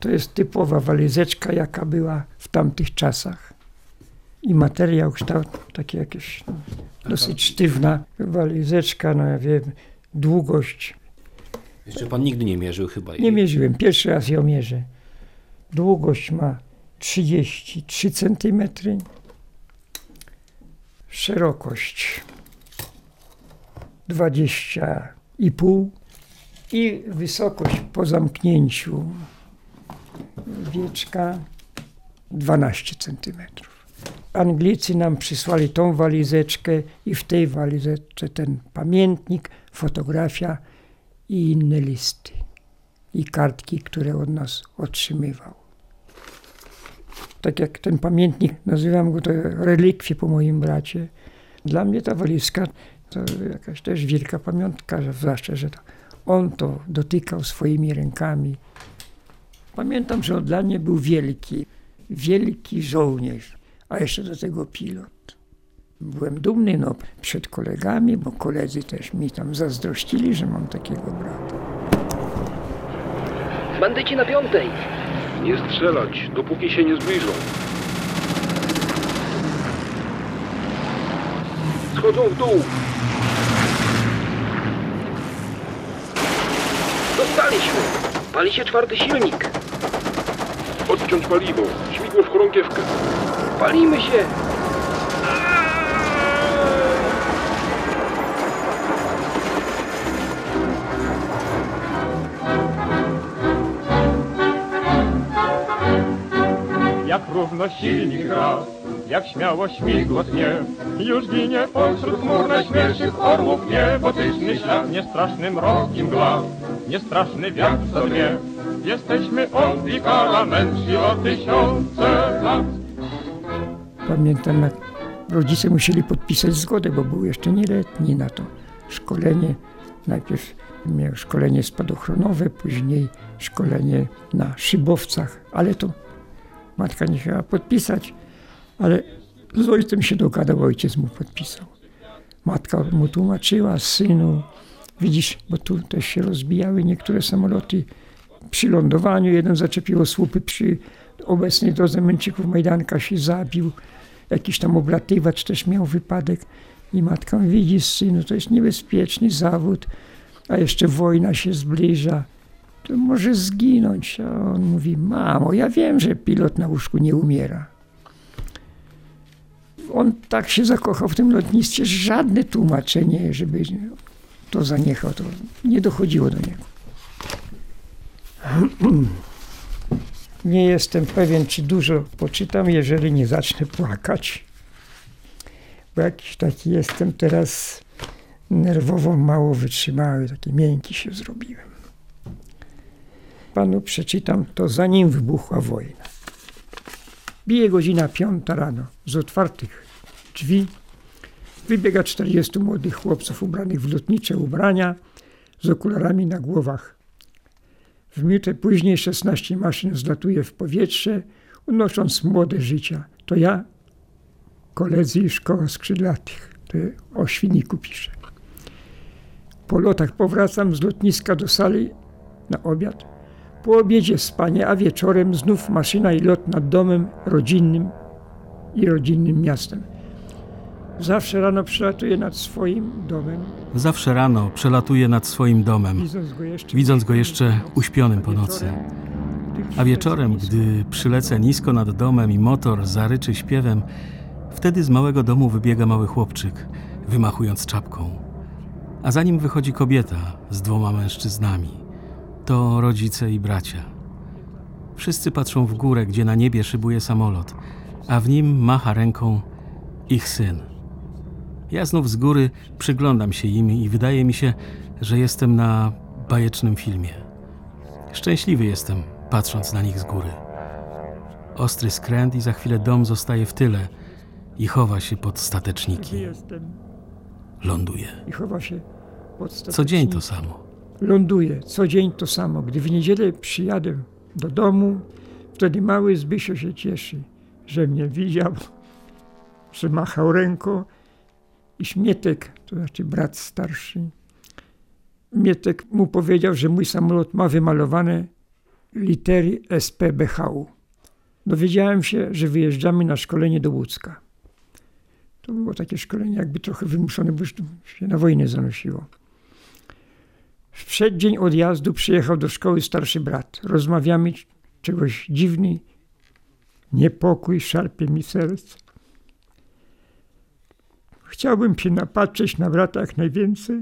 To jest typowa walizeczka, jaka była w tamtych czasach. I materiał, kształt taki jakieś no, dosyć sztywna walizeczka, no ja wiem, długość. Jeszcze pan nigdy nie mierzył chyba. Nie mierzyłem, pierwszy raz ją mierzę. Długość ma 33 cm. Szerokość 20,5 i wysokość po zamknięciu wieczka 12 cm. Anglicy nam przysłali tą walizeczkę i w tej walizeczce ten pamiętnik, fotografia i inne listy i kartki, które od nas otrzymywał. Tak jak ten pamiętnik, nazywam go to relikwie po moim bracie. Dla mnie ta walizka to jakaś też wielka pamiątka, zwłaszcza, że to on to dotykał swoimi rękami. Pamiętam, że on dla mnie był wielki, wielki żołnierz, a jeszcze do tego pilot. Byłem dumny no, przed kolegami, bo koledzy też mi tam zazdrościli, że mam takiego brata. Bandyci na piątej! Nie strzelać, dopóki się nie zbliżą. Schodzą w dół. Dostaliśmy! Pali się czwarty silnik! Odciąć paliwo. Śmigło w chorągiewkę. Palimy się! Jak równo silnik gra, jak śmiało śmigło tnie, już ginie pośród chmur najśmielszych orłów niebotyczny ślad, niestraszny mrok i mgła, niestraszny wiatr co dnie. Jesteśmy on i karamentsi o tysiące lat. Pamiętam, jak rodzice musieli podpisać zgodę, bo był jeszcze nieletni na to szkolenie. Najpierw miał szkolenie spadochronowe, później szkolenie na szybowcach, ale to matka nie chciała podpisać, ale z ojcem się dogadał, ojciec mu podpisał. Matka mu tłumaczyła, synu, widzisz, bo tu też się rozbijały niektóre samoloty. Przy lądowaniu jeden zaczepiło słupy, przy obecnej drodze Męcików Majdanka się zabił. Jakiś tam oblatywacz też miał wypadek. I matka mówi, widzisz synu, to jest niebezpieczny zawód, a jeszcze wojna się zbliża. To może zginąć. A on mówi, mamo, ja wiem, że pilot na łóżku nie umiera. On tak się zakochał w tym lotnictwie, że żadne tłumaczenie, żeby to zaniechał, to nie dochodziło do niego. Nie jestem pewien, czy dużo poczytam, jeżeli nie zacznę płakać. Bo jakiś taki jestem teraz nerwowo mało wytrzymały, taki miękki się zrobiłem. Panu przeczytam to zanim wybuchła wojna. Bije godzina piąta rano. Z otwartych drzwi wybiega 40 młodych chłopców ubranych w lotnicze ubrania z okularami na głowach. W minutę później 16 maszyn zlatuje w powietrze, unosząc młode życia. To ja, koledzy i szkoła skrzydlatych. To o Świniku piszę. Po lotach powracam z lotniska do sali na obiad. Po obiedzie spanie, a wieczorem znów maszyna i lot nad domem rodzinnym i rodzinnym miastem. Zawsze rano przelatuję nad swoim domem, Zawsze rano przelatuję nad swoim domem, widząc go jeszcze, widząc go jeszcze uśpionym po nocy. A wieczorem, gdy przylecę nisko nad domem i motor zaryczy śpiewem, wtedy z małego domu wybiega mały chłopczyk, wymachując czapką. A za nim wychodzi kobieta z dwoma mężczyznami. To rodzice i bracia. Wszyscy patrzą w górę, gdzie na niebie szybuje samolot, a w nim macha ręką ich syn. Ja znów z góry przyglądam się im i wydaje mi się, że jestem na bajecznym filmie. Szczęśliwy jestem, patrząc na nich z góry. Ostry skręt i za chwilę dom zostaje w tyle i chowa się pod stateczniki. Ląduje. i chowa się pod Co dzień to stateczniki. samo. Ląduję, co dzień to samo. Gdy w niedzielę przyjadę do domu, wtedy mały Zbysio się cieszy, że mnie widział, że machał ręką i Śmietek, to znaczy brat starszy, Mietek mu powiedział, że mój samolot ma wymalowane litery SPBHU. Dowiedziałem się, że wyjeżdżamy na szkolenie do Łódzka. To było takie szkolenie jakby trochę wymuszone, bo się na wojnę zanosiło. W przeddzień odjazdu przyjechał do szkoły starszy brat. Rozmawiamy, czegoś dziwny niepokój szarpie mi serce. Chciałbym się napatrzeć na brata jak najwięcej.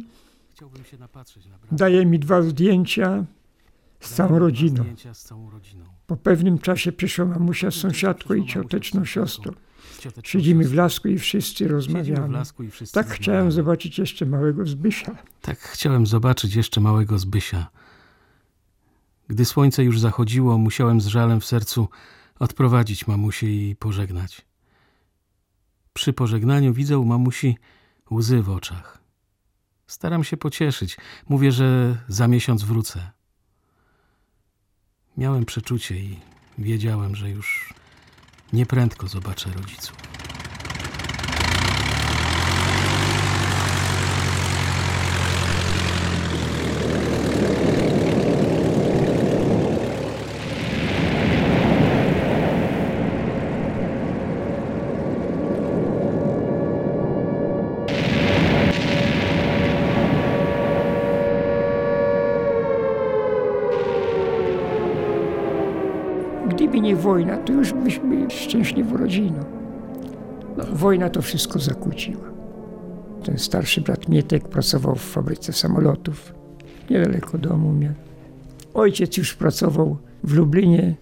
Daje mi dwa zdjęcia z całą rodziną. Po pewnym czasie przyszła mamusia z sąsiadką i cioteczną siostrą. Siedzimy w lasku i wszyscy rozmawiamy. Tak chciałem zobaczyć jeszcze małego Zbysia. Tak chciałem zobaczyć jeszcze małego Zbysia. Gdy słońce już zachodziło, musiałem z żalem w sercu odprowadzić mamusię i pożegnać. Przy pożegnaniu widzę u mamusi łzy w oczach. Staram się pocieszyć. Mówię, że za miesiąc wrócę. Miałem przeczucie i wiedziałem, że już nieprędko zobaczę rodziców. Gdyby nie wojna, to już byśmy byli szczęśliwą rodziną. No, wojna to wszystko zakłóciła. Ten starszy brat Mietek pracował w fabryce samolotów, niedaleko domu miał. Ojciec już pracował w Lublinie,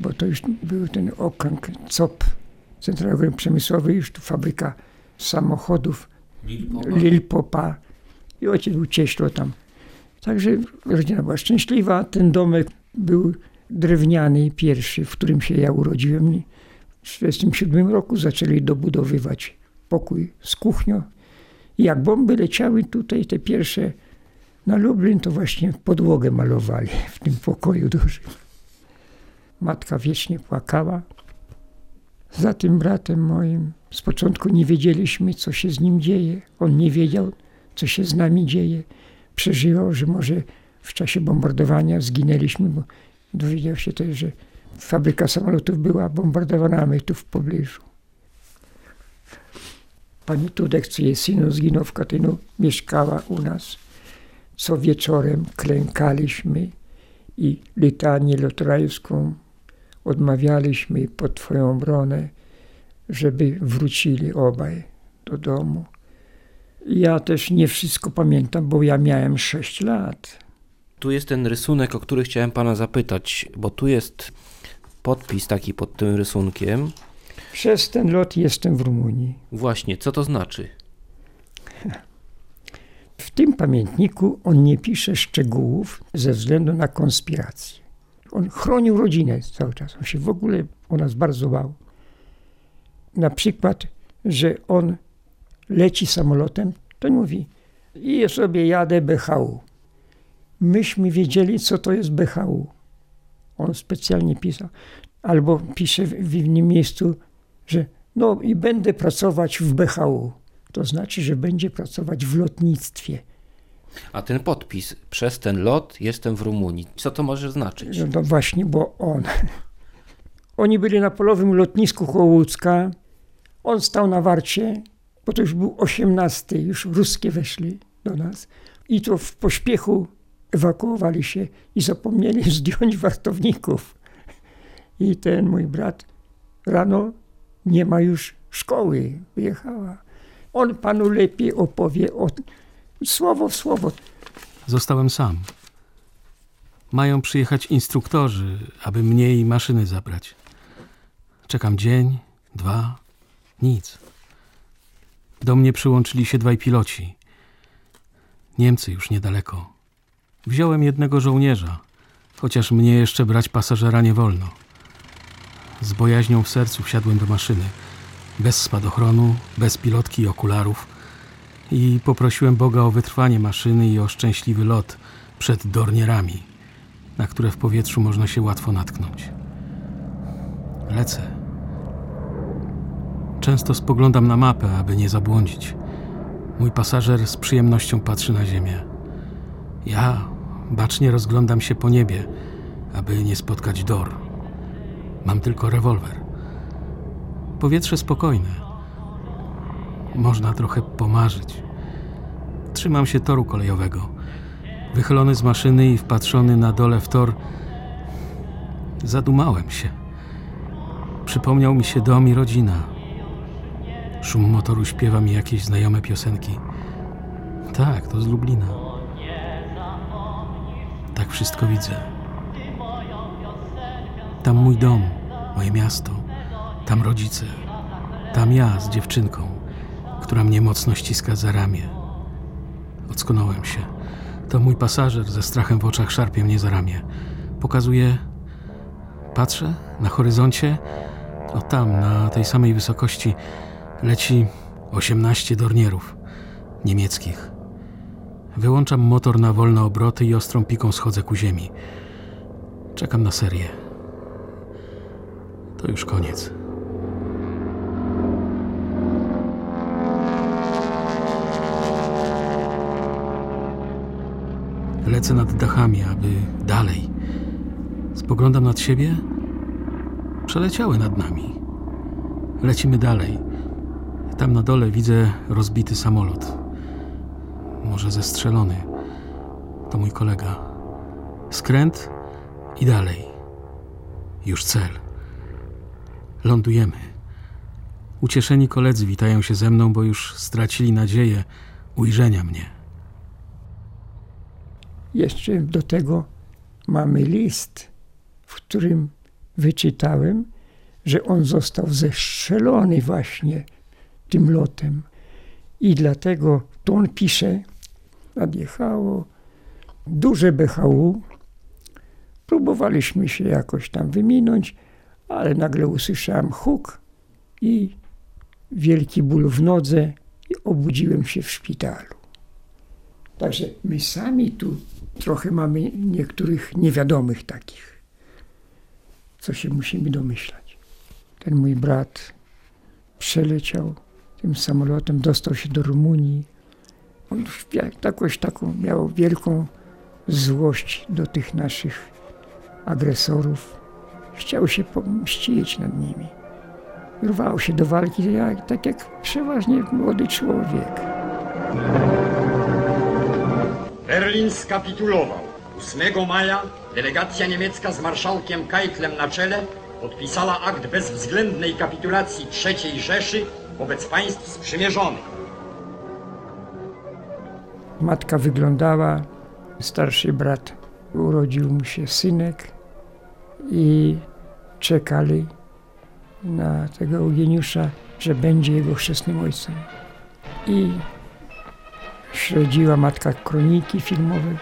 bo to już był ten okręg COP, Centralny Okręg Przemysłowy, już tu fabryka samochodów Lilpopa. I ojciec był cieślo tam. Także rodzina była szczęśliwa. Ten domek był drewniany pierwszy, w którym się ja urodziłem. W 1947 roku zaczęli dobudowywać pokój z kuchnią. I jak bomby leciały tutaj, te pierwsze na Lublin, to właśnie podłogę malowali w tym pokoju dużym. Matka wiecznie płakała za tym bratem moim. Z początku nie wiedzieliśmy, co się z nim dzieje. On nie wiedział, co się z nami dzieje. Przeżywał, że może w czasie bombardowania zginęliśmy, bo dowiedział się też, że fabryka samolotów była bombardowana, my tu w pobliżu. Pani Tudek, co jej synu zginął w Katynu, mieszkała u nas. Co wieczorem klękaliśmy i litanię lotrajską odmawialiśmy pod Twoją obronę, żeby wrócili obaj do domu. Ja też nie wszystko pamiętam, bo ja miałem 6 lat. Tu jest ten rysunek, o który chciałem pana zapytać, bo tu jest podpis taki pod tym rysunkiem. Przez ten lot jestem w Rumunii. Właśnie, co to znaczy? W tym pamiętniku on nie pisze szczegółów ze względu na konspirację. On chronił rodzinę cały czas. On się w ogóle o nas bardzo bał. Na przykład, że on leci samolotem, to mówi i sobie jadę BHU. Myśmy wiedzieli, co to jest BHU. On specjalnie pisał. Albo pisze w, innym miejscu, że no i będę pracować w BHU. To znaczy, że będzie pracować w lotnictwie. A ten podpis, przez ten lot jestem w Rumunii. Co to może znaczyć? No, no właśnie, bo on. Oni byli na polowym lotnisku koło Łódzka. On stał na warcie, bo to już był 18, już ruskie weszli do nas. I to w pośpiechu ewakuowali się i zapomnieli zdjąć wartowników. I ten mój brat rano nie ma już szkoły, wyjechała. On panu lepiej opowie o słowo w słowo. Zostałem sam. Mają przyjechać instruktorzy, aby mnie i maszyny zabrać. Czekam dzień, dwa, nic. Do mnie przyłączyli się dwaj piloci. Niemcy już niedaleko. Wziąłem jednego żołnierza, chociaż mnie jeszcze brać pasażera nie wolno. Z bojaźnią w sercu wsiadłem do maszyny. Bez spadochronu, bez pilotki i okularów. I poprosiłem Boga o wytrwanie maszyny i o szczęśliwy lot przed dornierami, na które w powietrzu można się łatwo natknąć. Lecę. Często spoglądam na mapę, aby nie zabłądzić. Mój pasażer z przyjemnością patrzy na ziemię. Ja bacznie rozglądam się po niebie, aby nie spotkać Dor. Mam tylko rewolwer. Powietrze spokojne. Można trochę pomarzyć. Trzymam się toru kolejowego. Wychylony z maszyny i wpatrzony na dole w tor, zadumałem się. Przypomniał mi się dom i rodzina. Szum motoru śpiewa mi jakieś znajome piosenki. Tak, to z Lublina. Tak wszystko widzę. Tam mój dom, moje miasto, tam rodzice, tam ja z dziewczynką, która mnie mocno ściska za ramię. Ocknąłem się. To mój pasażer ze strachem w oczach szarpie mnie za ramię. Pokazuje. Patrzę na horyzoncie. O tam, na tej samej wysokości, leci 18 dornierów niemieckich. Wyłączam motor na wolne obroty i ostrą piką schodzę ku ziemi. Czekam na serię. To już koniec. Lecę nad dachami, aby dalej. Spoglądam nad siebie. Przeleciały nad nami. Lecimy dalej. Tam na dole widzę rozbity samolot. Może zestrzelony. To mój kolega. Skręt i dalej. Już cel. Lądujemy. Ucieszeni koledzy witają się ze mną, bo już stracili nadzieję ujrzenia mnie. Jeszcze do tego mamy list, w którym wyczytałem, że on został zestrzelony właśnie tym lotem. I dlatego to on pisze, nadjechało duże BHU. Próbowaliśmy się jakoś tam wyminąć, ale nagle usłyszałem huk i wielki ból w nodze i obudziłem się w szpitalu. Także my sami tu trochę mamy niektórych niewiadomych takich, co się musimy domyślać. Ten mój brat przeleciał tym samolotem, dostał się do Rumunii. On jakoś taką miał wielką złość do tych naszych agresorów. Chciał się pomścić nad nimi. Rwał się do walki, jak, tak jak przeważnie młody człowiek. Berlin skapitulował. 8 maja delegacja niemiecka z marszałkiem Keitlem na czele podpisała akt bezwzględnej kapitulacji III Rzeszy wobec państw sprzymierzonych. Matka wyglądała, starszy brat urodził mu się synek i czekali na tego Eugeniusza, że będzie jego chrzestnym ojcem. I śledziła matka kroniki filmowe.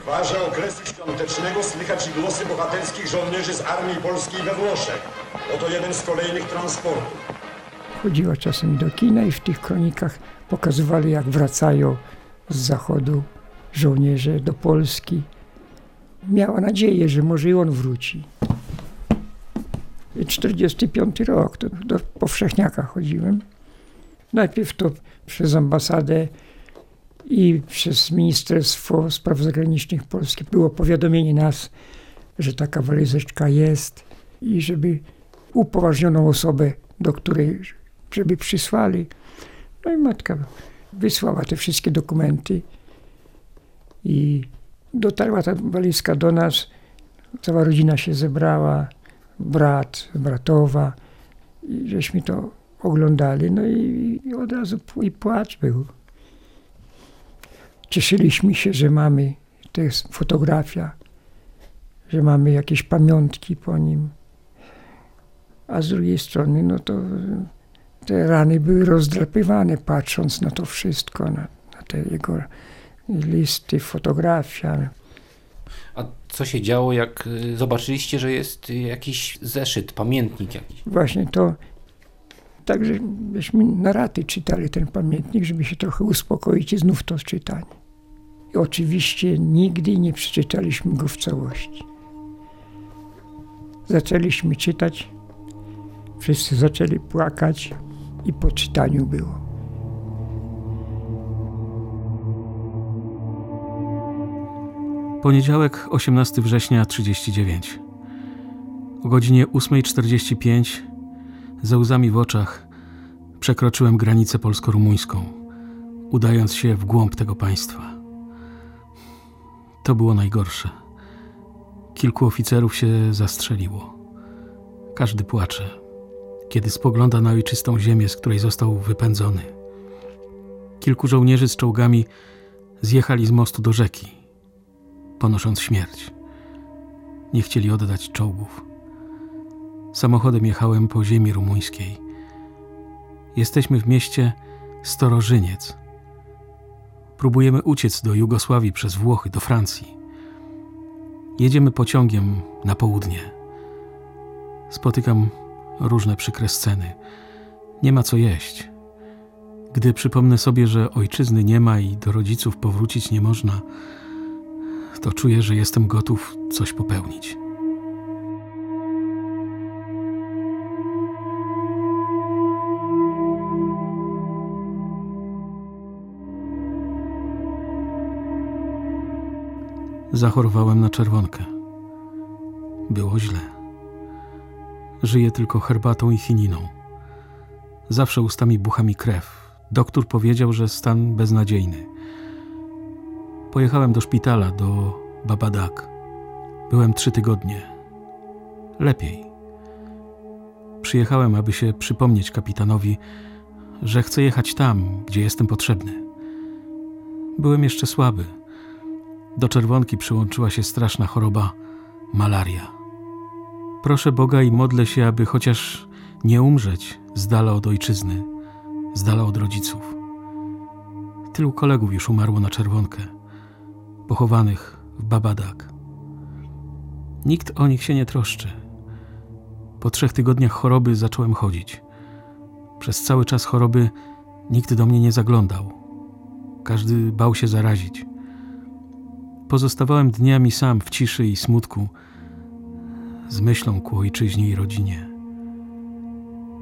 W gwarze okresu świątecznego słychać głosy bohaterskich żołnierzy z Armii Polskiej we Włoszech. Oto jeden z kolejnych transportów. Chodziła czasem do kina i w tych kronikach pokazywali, jak wracają z zachodu żołnierze do Polski. Miała nadzieję, że może i on wróci. 45 rok, to do powszechniaka chodziłem. Najpierw to przez ambasadę i przez Ministerstwo Spraw Zagranicznych Polski było powiadomienie nas, że taka walizeczka jest i żeby upoważnioną osobę, do której żeby przysłali. No i matka wysłała te wszystkie dokumenty i dotarła ta walizka do nas. Cała rodzina się zebrała, brat, bratowa, i żeśmy to oglądali. No i, i od razu i płacz był. Cieszyliśmy się, że mamy, to fotografia, że mamy jakieś pamiątki po nim. A z drugiej strony, no to te rany były rozdrapywane, patrząc na to wszystko, na, na te jego listy, fotografia. A co się działo, jak y, zobaczyliście, że jest jakiś zeszyt, pamiętnik jakiś? Właśnie to, także byśmy na raty czytali ten pamiętnik, żeby się trochę uspokoić i znów to czytanie. I oczywiście nigdy nie przeczytaliśmy go w całości. Zaczęliśmy czytać, wszyscy zaczęli płakać i po czytaniu było. Poniedziałek, 18 września 39. O godzinie 8.45 ze łzami w oczach przekroczyłem granicę polsko-rumuńską, udając się w głąb tego państwa. To było najgorsze. Kilku oficerów się zastrzeliło. Każdy płacze, kiedy spogląda na ojczystą ziemię, z której został wypędzony. Kilku żołnierzy z czołgami zjechali z mostu do rzeki, ponosząc śmierć. Nie chcieli oddać czołgów. Samochodem jechałem po ziemi rumuńskiej. Jesteśmy w mieście Storożyniec. Próbujemy uciec do Jugosławii przez Włochy, do Francji. Jedziemy pociągiem na południe. Spotykam różne przykre sceny. Nie ma co jeść. Gdy przypomnę sobie, że ojczyzny nie ma i do rodziców powrócić nie można, to czuję, że jestem gotów coś popełnić. Zachorowałem na czerwonkę. Było źle. Żyję tylko herbatą i chininą. Zawsze ustami bucha mi krew. Doktor powiedział, że stan beznadziejny. Pojechałem do szpitala, do Babadak. Byłem trzy tygodnie. Lepiej. Przyjechałem, aby się przypomnieć kapitanowi, że chcę jechać tam, gdzie jestem potrzebny. Byłem jeszcze słaby. Do czerwonki przyłączyła się straszna choroba malaria. Proszę Boga i modlę się, aby chociaż nie umrzeć z dala od ojczyzny, z dala od rodziców. Tylu kolegów już umarło na czerwonkę, pochowanych w Babadak. Nikt o nich się nie troszczy. Po trzech tygodniach choroby zacząłem chodzić. Przez cały czas choroby nikt do mnie nie zaglądał. Każdy bał się zarazić. Pozostawałem dniami sam w ciszy i smutku, z myślą ku ojczyźnie i rodzinie.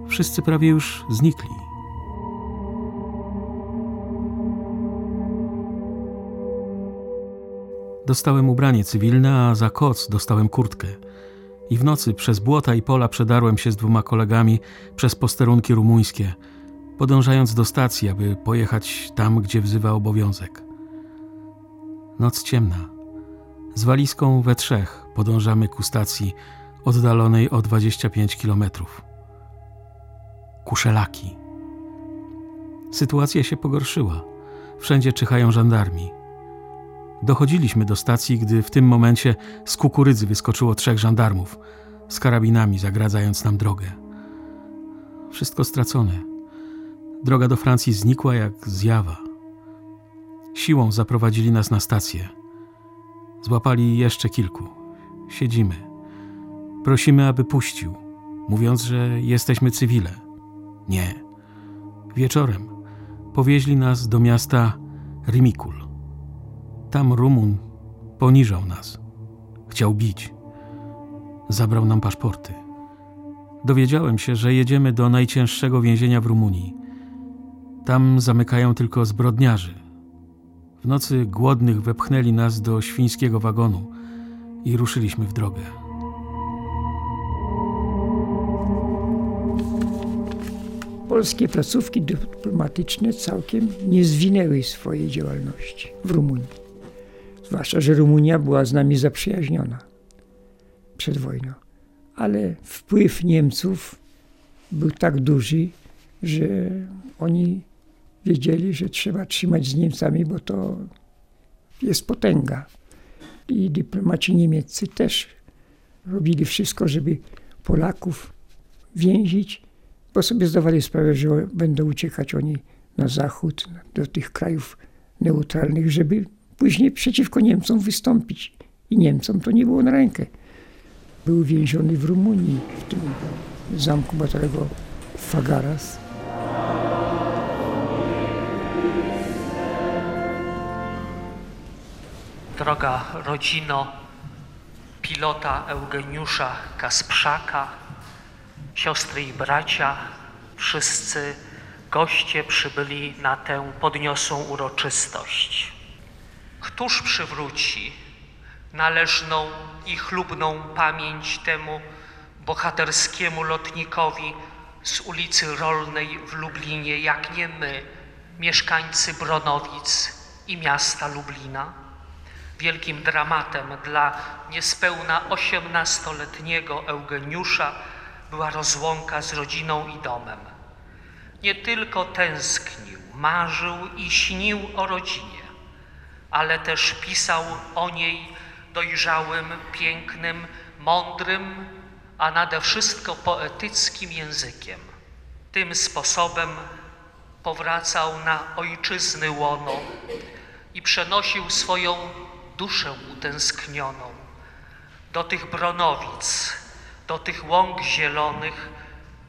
Wszyscy prawie już znikli. Dostałem ubranie cywilne, a za koc dostałem kurtkę. I w nocy przez błota i pola przedarłem się z dwoma kolegami przez posterunki rumuńskie, podążając do stacji, aby pojechać tam, gdzie wzywa obowiązek. Noc ciemna. Z walizką we trzech podążamy ku stacji oddalonej o 25 kilometrów. Kuszelaki. Sytuacja się pogorszyła. Wszędzie czyhają żandarmi. Dochodziliśmy do stacji, gdy w tym momencie z kukurydzy wyskoczyło trzech żandarmów z karabinami, zagradzając nam drogę. Wszystko stracone. Droga do Francji znikła jak zjawa. Siłą zaprowadzili nas na stację. Złapali jeszcze kilku. Siedzimy. Prosimy, aby puścił, mówiąc, że jesteśmy cywile. Nie. Wieczorem powieźli nas do miasta Rimikul. Tam Rumun poniżał nas. Chciał bić. Zabrał nam paszporty. Dowiedziałem się, że jedziemy do najcięższego więzienia w Rumunii. Tam zamykają tylko zbrodniarzy. W nocy głodnych wepchnęli nas do świńskiego wagonu i ruszyliśmy w drogę. Polskie placówki dyplomatyczne całkiem nie zwinęły swojej działalności w Rumunii. Zwłaszcza, że Rumunia była z nami zaprzyjaźniona przed wojną. Ale wpływ Niemców był tak duży, że oni wiedzieli, że trzeba trzymać z Niemcami, bo to jest potęga. I dyplomaci niemieccy też robili wszystko, żeby Polaków więzić, bo sobie zdawali sprawę, że będą uciekać oni na zachód, do tych krajów neutralnych, żeby później przeciwko Niemcom wystąpić. I Niemcom to nie było na rękę. Był więziony w Rumunii, w tym zamku batalego Fagaras. Droga rodzino pilota Eugeniusza Kasprzaka, siostry i bracia, wszyscy goście przybyli na tę podniosłą uroczystość. Któż przywróci należną i chlubną pamięć temu bohaterskiemu lotnikowi z ulicy Rolnej w Lublinie, jak nie my, mieszkańcy Bronowic i miasta Lublina. Wielkim dramatem dla niespełna osiemnastoletniego Eugeniusza była rozłąka z rodziną i domem. Nie tylko tęsknił, marzył i śnił o rodzinie, ale też pisał o niej dojrzałym, pięknym, mądrym, a nade wszystko poetyckim językiem. Tym sposobem powracał na ojczyzny łono i przenosił swoją duszę utęsknioną do tych bronowic, do tych łąk zielonych,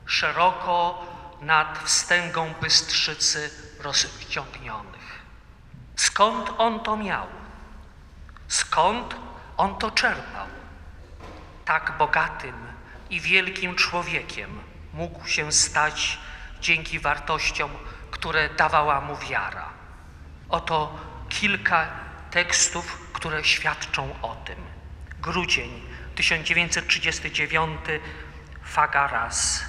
szeroko nad wstęgą Bystrzycy rozciągnionych. Skąd on to miał? Skąd on to czerpał? Tak bogatym i wielkim człowiekiem mógł się stać dzięki wartościom, które dawała mu wiara. Oto kilka tekstów, które świadczą o tym. Grudzień 1939, faga raz.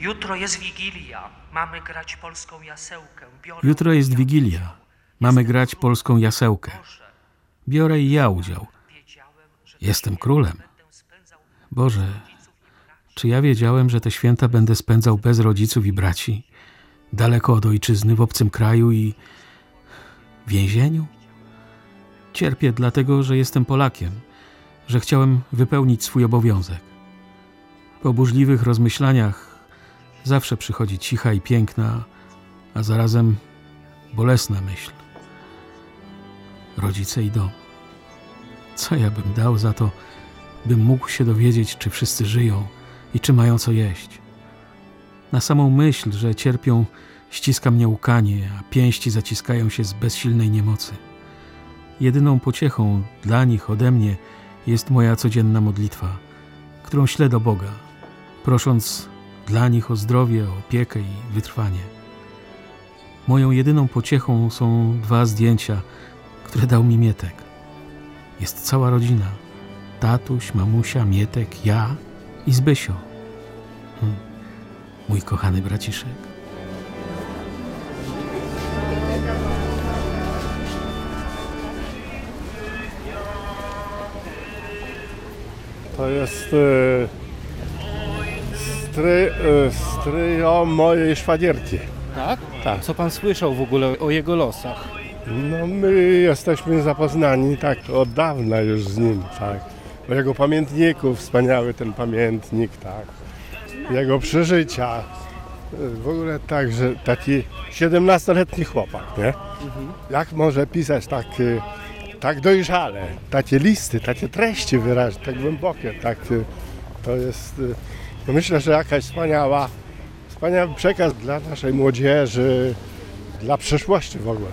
Jutro jest Wigilia, mamy grać polską jasełkę. Biorę Jutro jest. Wigilia. Mamy grać polską jasełkę. Biorę i ja udział. Jestem królem. Boże, czy ja wiedziałem, że te święta będę spędzał bez rodziców i braci, daleko od ojczyzny, w obcym kraju i w więzieniu? Cierpię dlatego, że jestem Polakiem, że chciałem wypełnić swój obowiązek. Po burzliwych rozmyślaniach zawsze przychodzi cicha i piękna, a zarazem bolesna myśl. Rodzice i dom. Co ja bym dał za to, bym mógł się dowiedzieć, czy wszyscy żyją i czy mają co jeść. Na samą myśl, że cierpią, ściska mnie łkanie, a pięści zaciskają się z bezsilnej niemocy. Jedyną pociechą dla nich ode mnie jest moja codzienna modlitwa, którą ślę do Boga, prosząc dla nich o zdrowie, opiekę i wytrwanie. Moją jedyną pociechą są dwa zdjęcia, które dał mi Mietek. Jest cała rodzina – tatuś, mamusia, Mietek, ja i Zbysio. Hmm. Mój kochany braciszek. To jest e, stry, e, stryjo mojej szwagierki. Tak? Tak. Co pan słyszał w ogóle o jego losach? No my jesteśmy zapoznani tak od dawna już z nim, tak. O jego pamiętniku, wspaniały ten pamiętnik, tak. Jego przeżycia. E, W ogóle tak, że taki 17-letni chłopak, nie? Jak może pisać tak, e, tak dojrzale, takie listy, takie treści wyraźne, tak głębokie, tak. e, To jest, e, no myślę, że jakaś wspaniała, wspaniały przekaz dla naszej młodzieży, dla przyszłości w ogóle.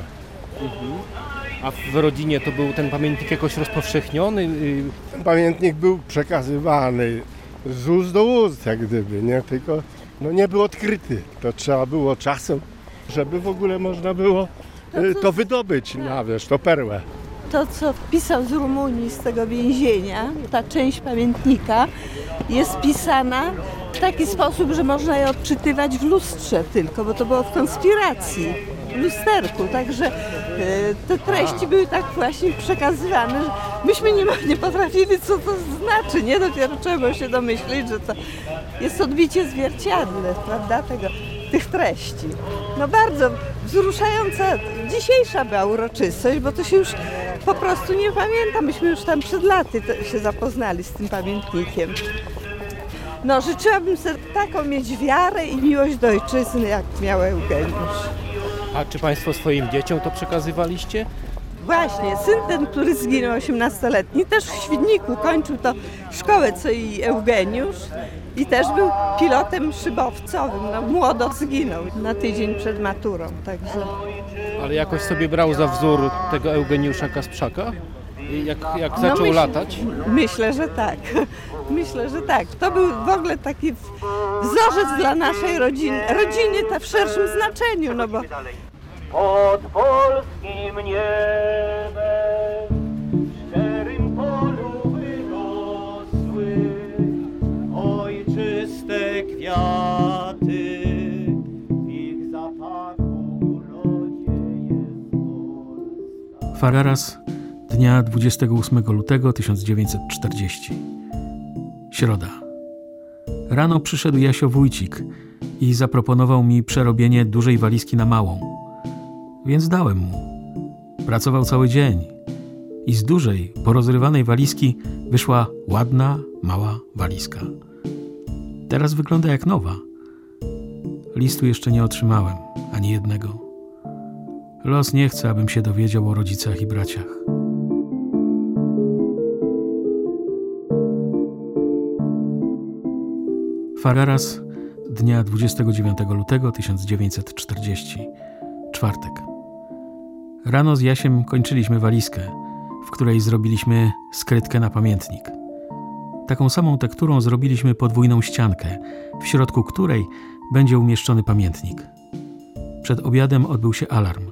A w rodzinie to był ten pamiętnik jakoś rozpowszechniony? Y, Ten pamiętnik był przekazywany z ust do ust, jak gdyby, nie? Tylko no nie był odkryty. To trzeba było czasem, żeby w ogóle można było y, to wydobyć na wiesz, to perłę. To, co wpisał z Rumunii, z tego więzienia, ta część pamiętnika jest pisana w taki sposób, że można je odczytywać w lustrze tylko, bo to było w konspiracji, w lusterku. Także e, te treści były tak właśnie przekazywane, że myśmy nie, nie potrafili, co to znaczy. Nie dopiero trzeba się domyśleć, że to jest odbicie zwierciadle, prawda, tego, tych treści. No bardzo wzruszająca dzisiejsza była uroczystość, bo to się już po prostu nie pamiętam. Myśmy już tam przed laty się zapoznali z tym pamiętnikiem. No, życzyłabym sobie taką mieć wiarę i miłość do ojczyzny, jak miał Eugeniusz. a czy państwo swoim dzieciom to przekazywaliście? Właśnie, syn ten, który zginął 18-letni, też w Świdniku kończył to szkołę, co i Eugeniusz. I też był pilotem szybowcowym. No, młodo zginął na tydzień przed maturą, także ale jakoś sobie brał za wzór tego Eugeniusza Kasprzaka, jak, jak no zaczął no myśl, latać? Myślę, że tak. Myślę, że tak. To był w ogóle taki wzorzec dla naszej rodziny, rodziny ta w szerszym znaczeniu, no bo... Pod polskim niebem szczerym polu wyrosły ojczyste kwiaty. Fararas dnia 28 lutego 1940. Środa. Rano przyszedł Jasio Wójcik i zaproponował mi przerobienie dużej walizki na małą. Więc dałem mu. Pracował cały dzień i z dużej, porozrywanej walizki wyszła ładna, mała walizka. Teraz wygląda jak nowa. Listu jeszcze nie otrzymałem, ani jednego. Los nie chce, abym się dowiedział o rodzicach i braciach. Fararas dnia 29 lutego 1940, czwartek. Rano z Jasiem kończyliśmy walizkę, w której zrobiliśmy skrytkę na pamiętnik. Taką samą tekturą zrobiliśmy podwójną ściankę, w środku której będzie umieszczony pamiętnik. Przed obiadem odbył się alarm.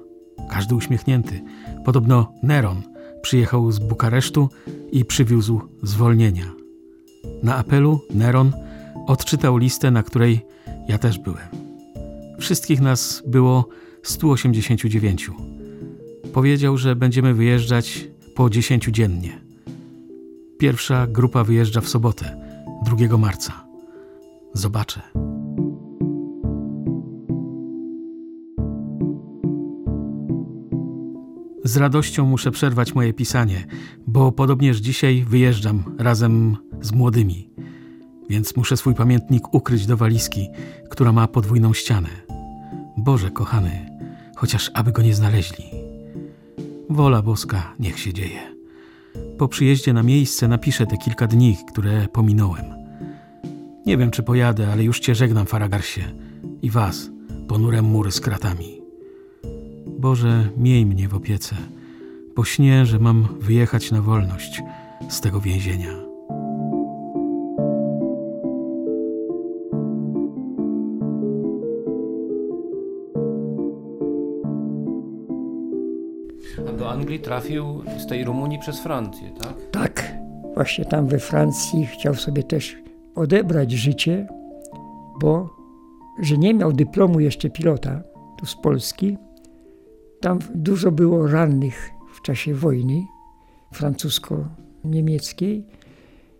Każdy uśmiechnięty. Podobno Neron przyjechał z Bukaresztu i przywiózł zwolnienia. Na apelu Neron odczytał listę, na której ja też byłem. Wszystkich nas było 189. Powiedział, że będziemy wyjeżdżać po 10 dziennie. Pierwsza grupa wyjeżdża w sobotę, 2 marca. Zobaczę. Z radością muszę przerwać moje pisanie, bo podobnież dzisiaj wyjeżdżam razem z młodymi, więc muszę swój pamiętnik ukryć do walizki, która ma podwójną ścianę. Boże kochany, chociaż aby go nie znaleźli. Wola boska niech się dzieje. Po przyjeździe na miejsce napiszę te kilka dni, które pominąłem. Nie wiem, czy pojadę, ale już cię żegnam, Faragarsie, i was, ponure mury z kratami. Boże, miej mnie w opiece, bo śnię, że mam wyjechać na wolność z tego więzienia. A do Anglii trafił z tej Rumunii przez Francję, tak? Tak, właśnie tam we Francji chciał sobie też odebrać życie, bo że nie miał dyplomu jeszcze pilota tu z Polski. Tam dużo było rannych w czasie wojny francusko-niemieckiej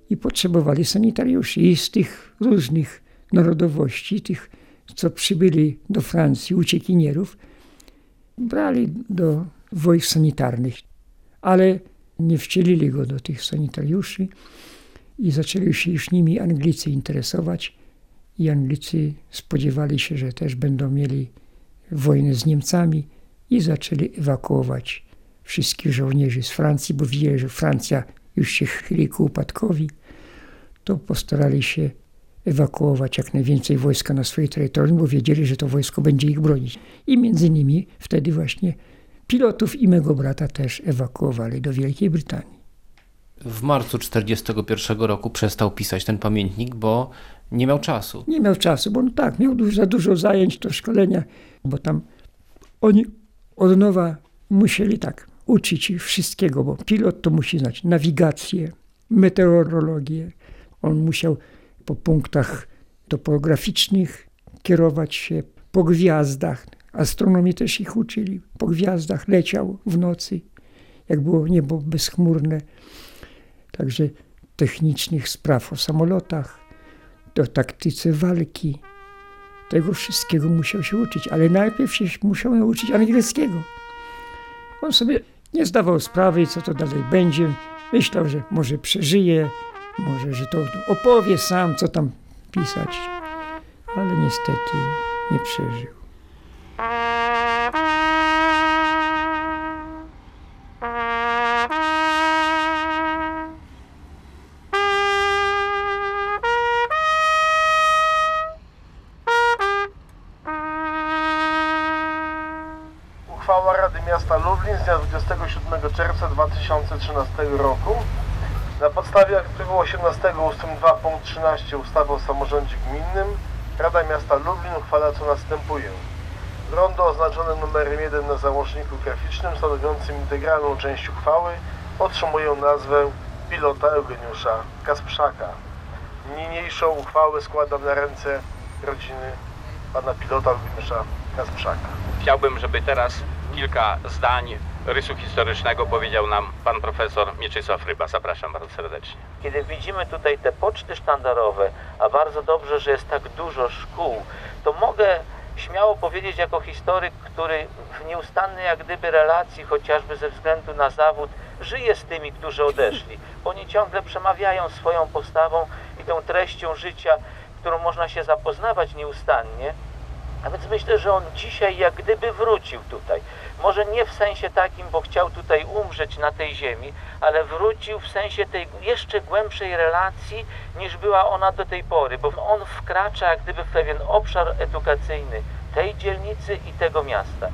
i potrzebowali sanitariuszy. I z tych różnych narodowości, tych, co przybyli do Francji, uciekinierów, brali do wojsk sanitarnych, ale nie wcielili go do tych sanitariuszy i zaczęli się już nimi Anglicy interesować. I Anglicy spodziewali się, że też będą mieli wojnę z Niemcami i zaczęli ewakuować wszystkich żołnierzy z Francji, bo widzieli, że Francja już się chyli ku upadkowi, to postarali się ewakuować jak najwięcej wojska na swoje terytorium, bo wiedzieli, że to wojsko będzie ich bronić. I między innymi wtedy właśnie pilotów i mego brata też ewakuowali do Wielkiej Brytanii. W marcu 1941 roku przestał pisać ten pamiętnik, bo nie miał czasu. Nie miał czasu, bo no tak, miał za dużo zajęć do szkolenia, bo tam oni od nowa musieli tak uczyć wszystkiego, bo pilot to musi znać nawigację, meteorologię. On musiał po punktach topograficznych kierować się po gwiazdach. Astronomii też ich uczyli. Po gwiazdach leciał w nocy, jak było niebo bezchmurne. Także technicznych spraw o samolotach, do taktyce walki. Tego wszystkiego musiał się uczyć, ale najpierw się musiał nauczyć angielskiego. On sobie nie zdawał sprawy, co to dalej będzie. Myślał, że może przeżyje, może, że to opowie sam, co tam pisać. Ale niestety nie przeżył. 2013 roku na podstawie artykułu 18 ust. 2 punkt 13 ustawy o samorządzie gminnym Rada Miasta Lublin uchwala co następuje. Rondo oznaczone numerem 1 na załączniku graficznym stanowiącym integralną część uchwały otrzymują nazwę pilota Eugeniusza Kasprzaka. Niniejszą uchwałę składam na ręce rodziny pana pilota Eugeniusza Kasprzaka. Chciałbym, żeby teraz kilka zdań rysu historycznego powiedział nam pan profesor Mieczysław Ryba. Zapraszam bardzo serdecznie. Kiedy widzimy tutaj te poczty sztandarowe, a bardzo dobrze, że jest tak dużo szkół, to mogę śmiało powiedzieć jako historyk, który w nieustannej jak gdyby relacji, chociażby ze względu na zawód, żyje z tymi, którzy odeszli. Oni ciągle przemawiają swoją postawą i tą treścią życia, którą można się zapoznawać nieustannie. A więc myślę, że on dzisiaj jak gdyby wrócił tutaj. Może nie w sensie takim, bo chciał tutaj umrzeć na tej ziemi, ale wrócił w sensie tej jeszcze głębszej relacji, niż była ona do tej pory, bo on wkracza gdyby w pewien obszar edukacyjny tej dzielnicy i tego miasta.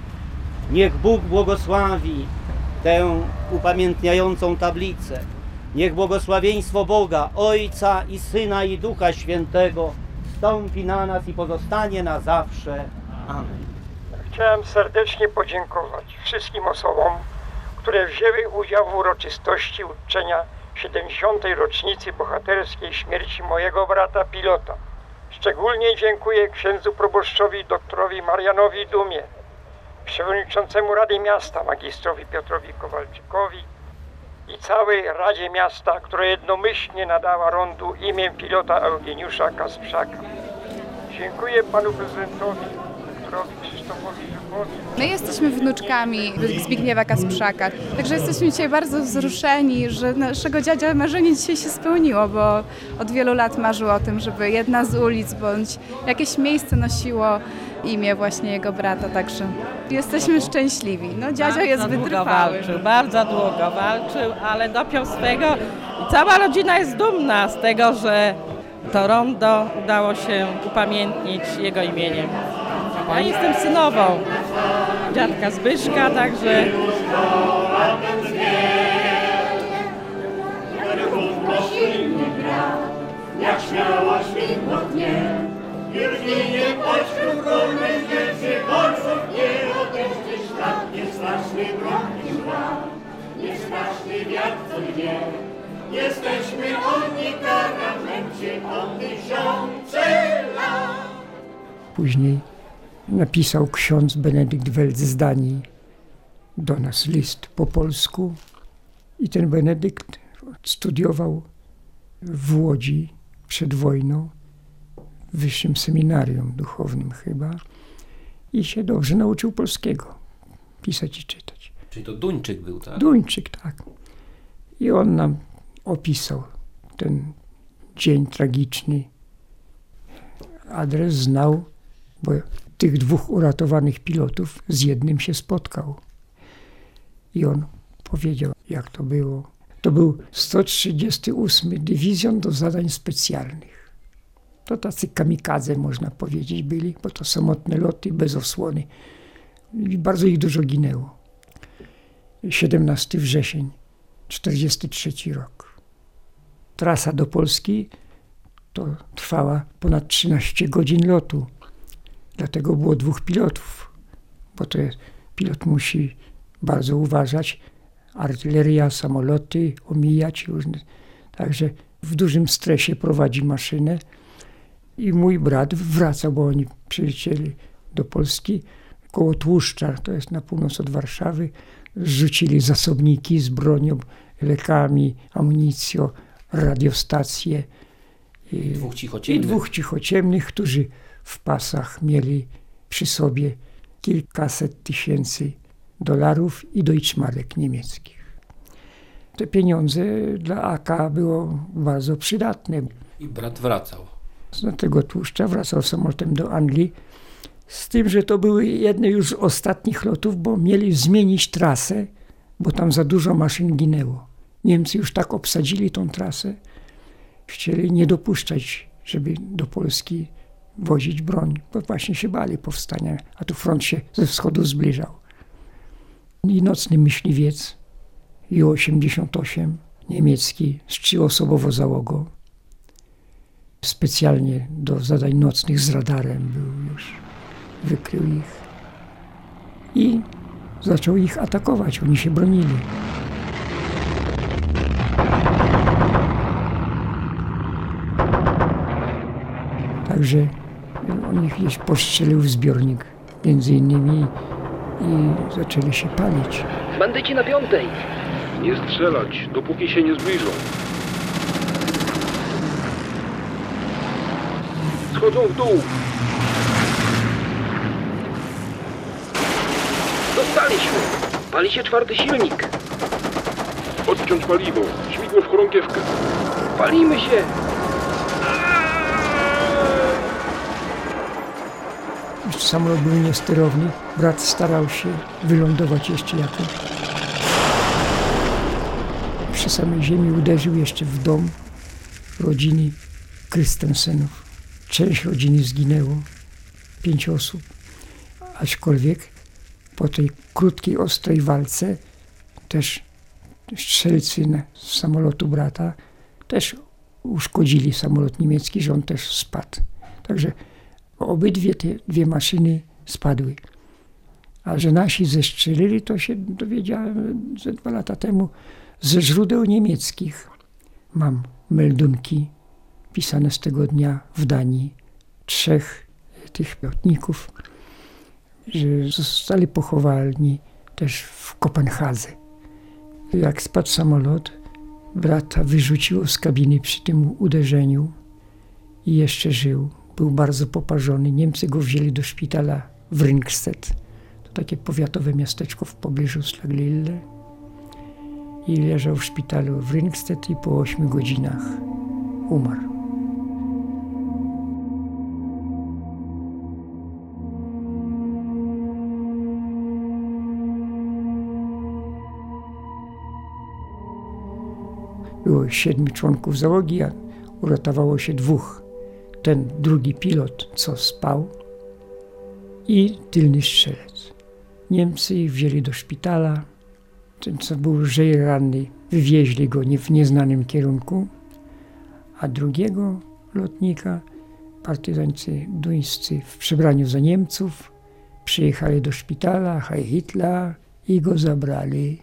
Niech Bóg błogosławi tę upamiętniającą tablicę. Niech błogosławieństwo Boga, Ojca i Syna i Ducha Świętego stąpi na nas i pozostanie na zawsze. Amen. Chciałem serdecznie podziękować wszystkim osobom, które wzięły udział w uroczystości uczczenia 70. rocznicy bohaterskiej śmierci mojego brata pilota. Szczególnie dziękuję księdzu proboszczowi doktorowi Marianowi Dumie, przewodniczącemu Rady Miasta magistrowi Piotrowi Kowalczykowi i całej Radzie Miasta, która jednomyślnie nadała rondu imię pilota Eugeniusza Kasprzaka. Dziękuję panu prezydentowi. My jesteśmy wnuczkami Zbigniewa Kasprzaka, także jesteśmy dzisiaj bardzo wzruszeni, że naszego dziadzia marzenie dzisiaj się spełniło, bo od wielu lat marzył o tym, żeby jedna z ulic bądź jakieś miejsce nosiło imię właśnie jego brata, także jesteśmy szczęśliwi. No dziadzia bardzo jest długo wytrwały. walczył, bardzo długo walczył, ale dopiął swego i cała rodzina jest dumna z tego, że to rondo udało się upamiętnić jego imieniem. Ja jestem synową dziadka Zbyszka, także Jak śmiała śmigło dnie, już ginie pośród rolnych rzeczy, ojców nie odejście ślad, nie straszny mrok i mrak, nie straszny wiatr, co dnie. Jesteśmy od nikaramencie od tysiące lat. Później napisał ksiądz Benedykt Welc z Danii do nas list po polsku i ten Benedykt studiował w Łodzi przed wojną w wyższym seminarium duchownym chyba i się dobrze nauczył polskiego, pisać i czytać. Czyli to Duńczyk był, tak? Duńczyk, tak. I on nam opisał ten dzień tragiczny. Adres znał, bo tych dwóch uratowanych pilotów z jednym się spotkał. I on powiedział, jak to było. To był 138 Dywizjon do Zadań Specjalnych. To tacy kamikadze, można powiedzieć, byli, bo to samotne loty bez osłony. I bardzo ich dużo ginęło. 17 wrzesień, 43 rok. Trasa do Polski to trwała ponad 13 godzin lotu. Dlatego było dwóch pilotów, bo to jest, pilot musi bardzo uważać, artyleria, samoloty, omijać różne. Także w dużym stresie prowadzi maszynę. I mój brat wraca, bo oni przylecieli do Polski koło Tłuszcza, to jest na północ od Warszawy. Zrzucili zasobniki z bronią, lekami, amunicją, radiostacje. I Dwóch cichociemnych. I dwóch cichociemnych, którzy w pasach mieli przy sobie kilkaset tysięcy dolarów i deutschmarek niemieckich. Te pieniądze dla AK było bardzo przydatne. I brat wracał. Z tego tłuszcza wracał samolotem do Anglii, z tym, że to były jedne już z ostatnich lotów, bo mieli zmienić trasę, bo tam za dużo maszyn ginęło. Niemcy już tak obsadzili tą trasę, chcieli nie dopuszczać, żeby do Polski wozić broń, bo właśnie się bali powstania, a tu front się ze wschodu zbliżał. I nocny myśliwiec Ju-88, niemiecki, z trzyosobową załogą, specjalnie do zadań nocnych z radarem był już, wykrył ich i zaczął ich atakować, oni się bronili. Także on ich gdzieś postrzelił w zbiornik, między innymi i zaczęli się palić. Bandyci na piątej. Nie strzelać, dopóki się nie zbliżą. Schodzą w dół. Dostaliśmy. Pali się czwarty silnik. Odciąć paliwo. Śmigło w chorągiewkę. Palimy się. Samolot był niesterowny. Brat starał się wylądować jeszcze jakoś. Przy samej ziemi uderzył jeszcze w dom rodziny Krystensenów. Część rodziny zginęło, pięć osób. Aczkolwiek po tej krótkiej, ostrej walce też strzelcy z samolotu brata też uszkodzili samolot niemiecki, że on też spadł. Także obydwie te dwie maszyny spadły. A że nasi zestrzelili, to się dowiedziałem ze dwa lata temu ze źródeł niemieckich. Mam meldunki pisane z tego dnia w Danii. Trzech tych lotników, że zostali pochowani też w Kopenhadze. Jak spadł samolot, brata wyrzuciło z kabiny przy tym uderzeniu i jeszcze żył. Był bardzo poparzony. Niemcy go wzięli do szpitala w Ringsted. To takie powiatowe miasteczko w pobliżu Slaglille. I leżał w szpitalu w Ringsted i po 8 godzinach umarł. Było siedmiu członków załogi, a uratowało się dwóch. Ten drugi pilot, co spał, i tylny strzelec. Niemcy ich wzięli do szpitala. Ten, co był lżej ranny, wywieźli go nie w nieznanym kierunku, a drugiego lotnika partyzańcy duńscy w przebraniu za Niemców przyjechali do szpitala Heil Hitler i go zabrali,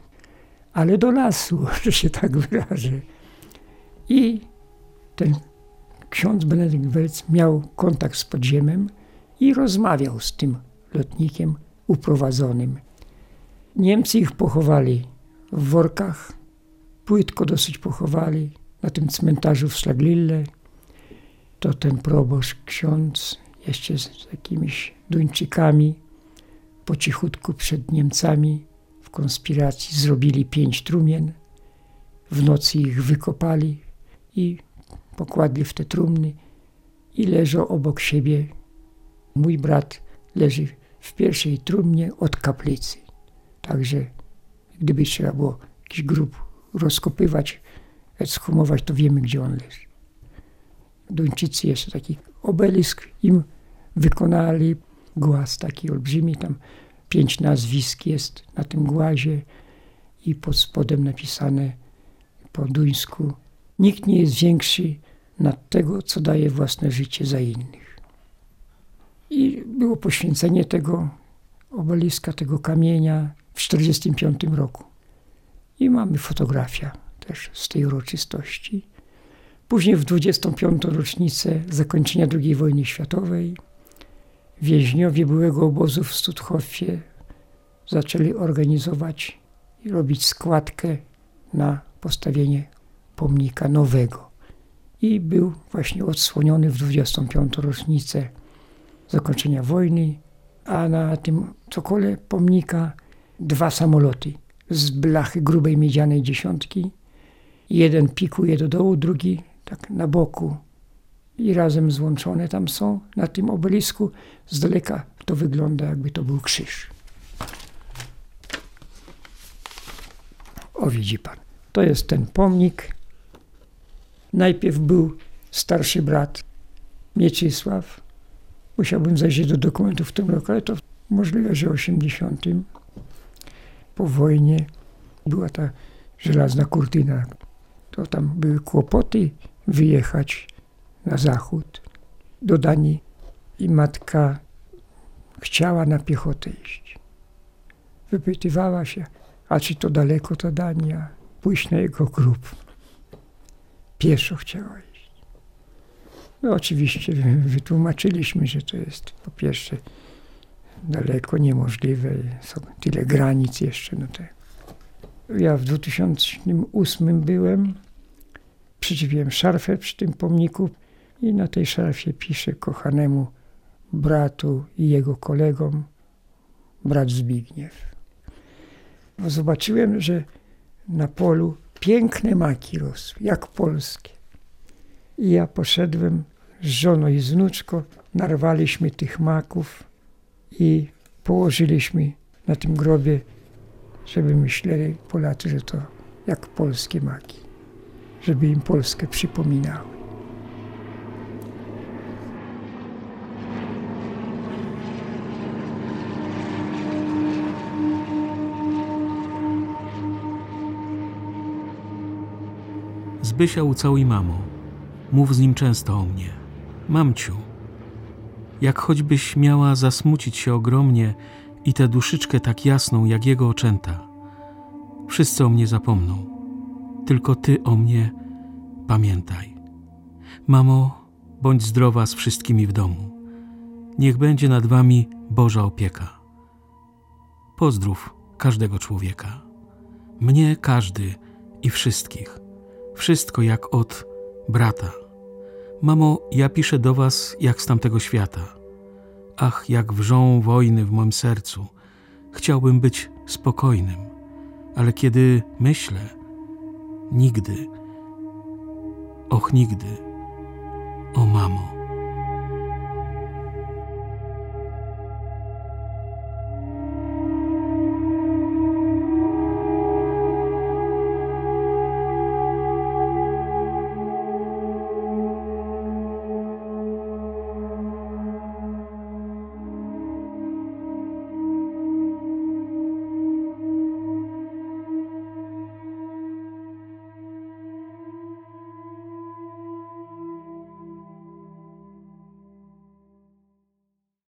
ale do lasu, że się tak wyrażę. I ten ksiądz Benedykt Welc miał kontakt z podziemem i rozmawiał z tym lotnikiem uprowadzonym. Niemcy ich pochowali w workach, płytko dosyć pochowali na tym cmentarzu w Slaglille. To ten proboszcz ksiądz jeszcze z jakimiś Duńczykami po cichutku przed Niemcami w konspiracji zrobili pięć trumien. W nocy ich wykopali i pokładli w te trumny i leżą obok siebie. Mój brat leży w pierwszej trumnie od kaplicy. Także gdyby trzeba było jakiś grób rozkopywać, ekshumować, to wiemy, gdzie on leży. Duńczycy jeszcze taki obelisk im wykonali, głaz taki olbrzymi, tam pięć nazwisk jest na tym głazie i pod spodem napisane po duńsku Nikt nie jest większy nad tego, co daje własne życie za innych. I było poświęcenie tego obeliska, tego kamienia w 1945 roku. I mamy fotografia też z tej uroczystości. Później w 25. rocznicę zakończenia II wojny światowej więźniowie byłego obozu w Stutthoffie zaczęli organizować i robić składkę na postawienie pomnika nowego. I był właśnie odsłoniony w 25. rocznicę zakończenia wojny, a na tym cokole pomnika dwa samoloty z blachy grubej miedzianej dziesiątki. Jeden pikuje do dołu, drugi tak na boku i razem złączone tam są na tym obelisku. Z daleka to wygląda jakby to był krzyż. O widzi pan, to jest ten pomnik Najpierw był starszy brat Mieczysław. Musiałbym zajrzeć do dokumentów w tym roku, ale to możliwe, że w 80. Po wojnie była ta żelazna kurtyna. To tam były kłopoty wyjechać na zachód do Danii i matka chciała na piechotę iść. Wypytywała się, a czy to daleko ta Dania, pójść na jego grób pieszo chciała iść. No oczywiście wytłumaczyliśmy, że to jest po pierwsze daleko, niemożliwe. Są tyle granic jeszcze. No tak. Ja w 2008 byłem, przydziwiłem szarfę przy tym pomniku i na tej szarfie piszę kochanemu bratu i jego kolegom, brat Zbigniew. Zobaczyłem, że na polu piękne maki rosły, jak polskie. I ja poszedłem z żoną i z wnuczką, narwaliśmy tych maków i położyliśmy na tym grobie, żeby myśleli Polacy, że to jak polskie maki, żeby im Polskę przypominały. Zbysia ucałuj mamo. Mów z nim często o mnie. Mamciu. Jak choćbyś miała zasmucić się ogromnie i tę duszyczkę tak jasną jak jego oczęta. Wszyscy o mnie zapomną. Tylko ty o mnie pamiętaj. Mamo, bądź zdrowa z wszystkimi w domu. Niech będzie nad wami Boża opieka. Pozdrów każdego człowieka. Mnie każdy i wszystkich. Wszystko jak od brata. Mamo, ja piszę do was jak z tamtego świata. Ach, jak wrzą wojny w moim sercu. Chciałbym być spokojnym, ale kiedy myślę, nigdy, och, nigdy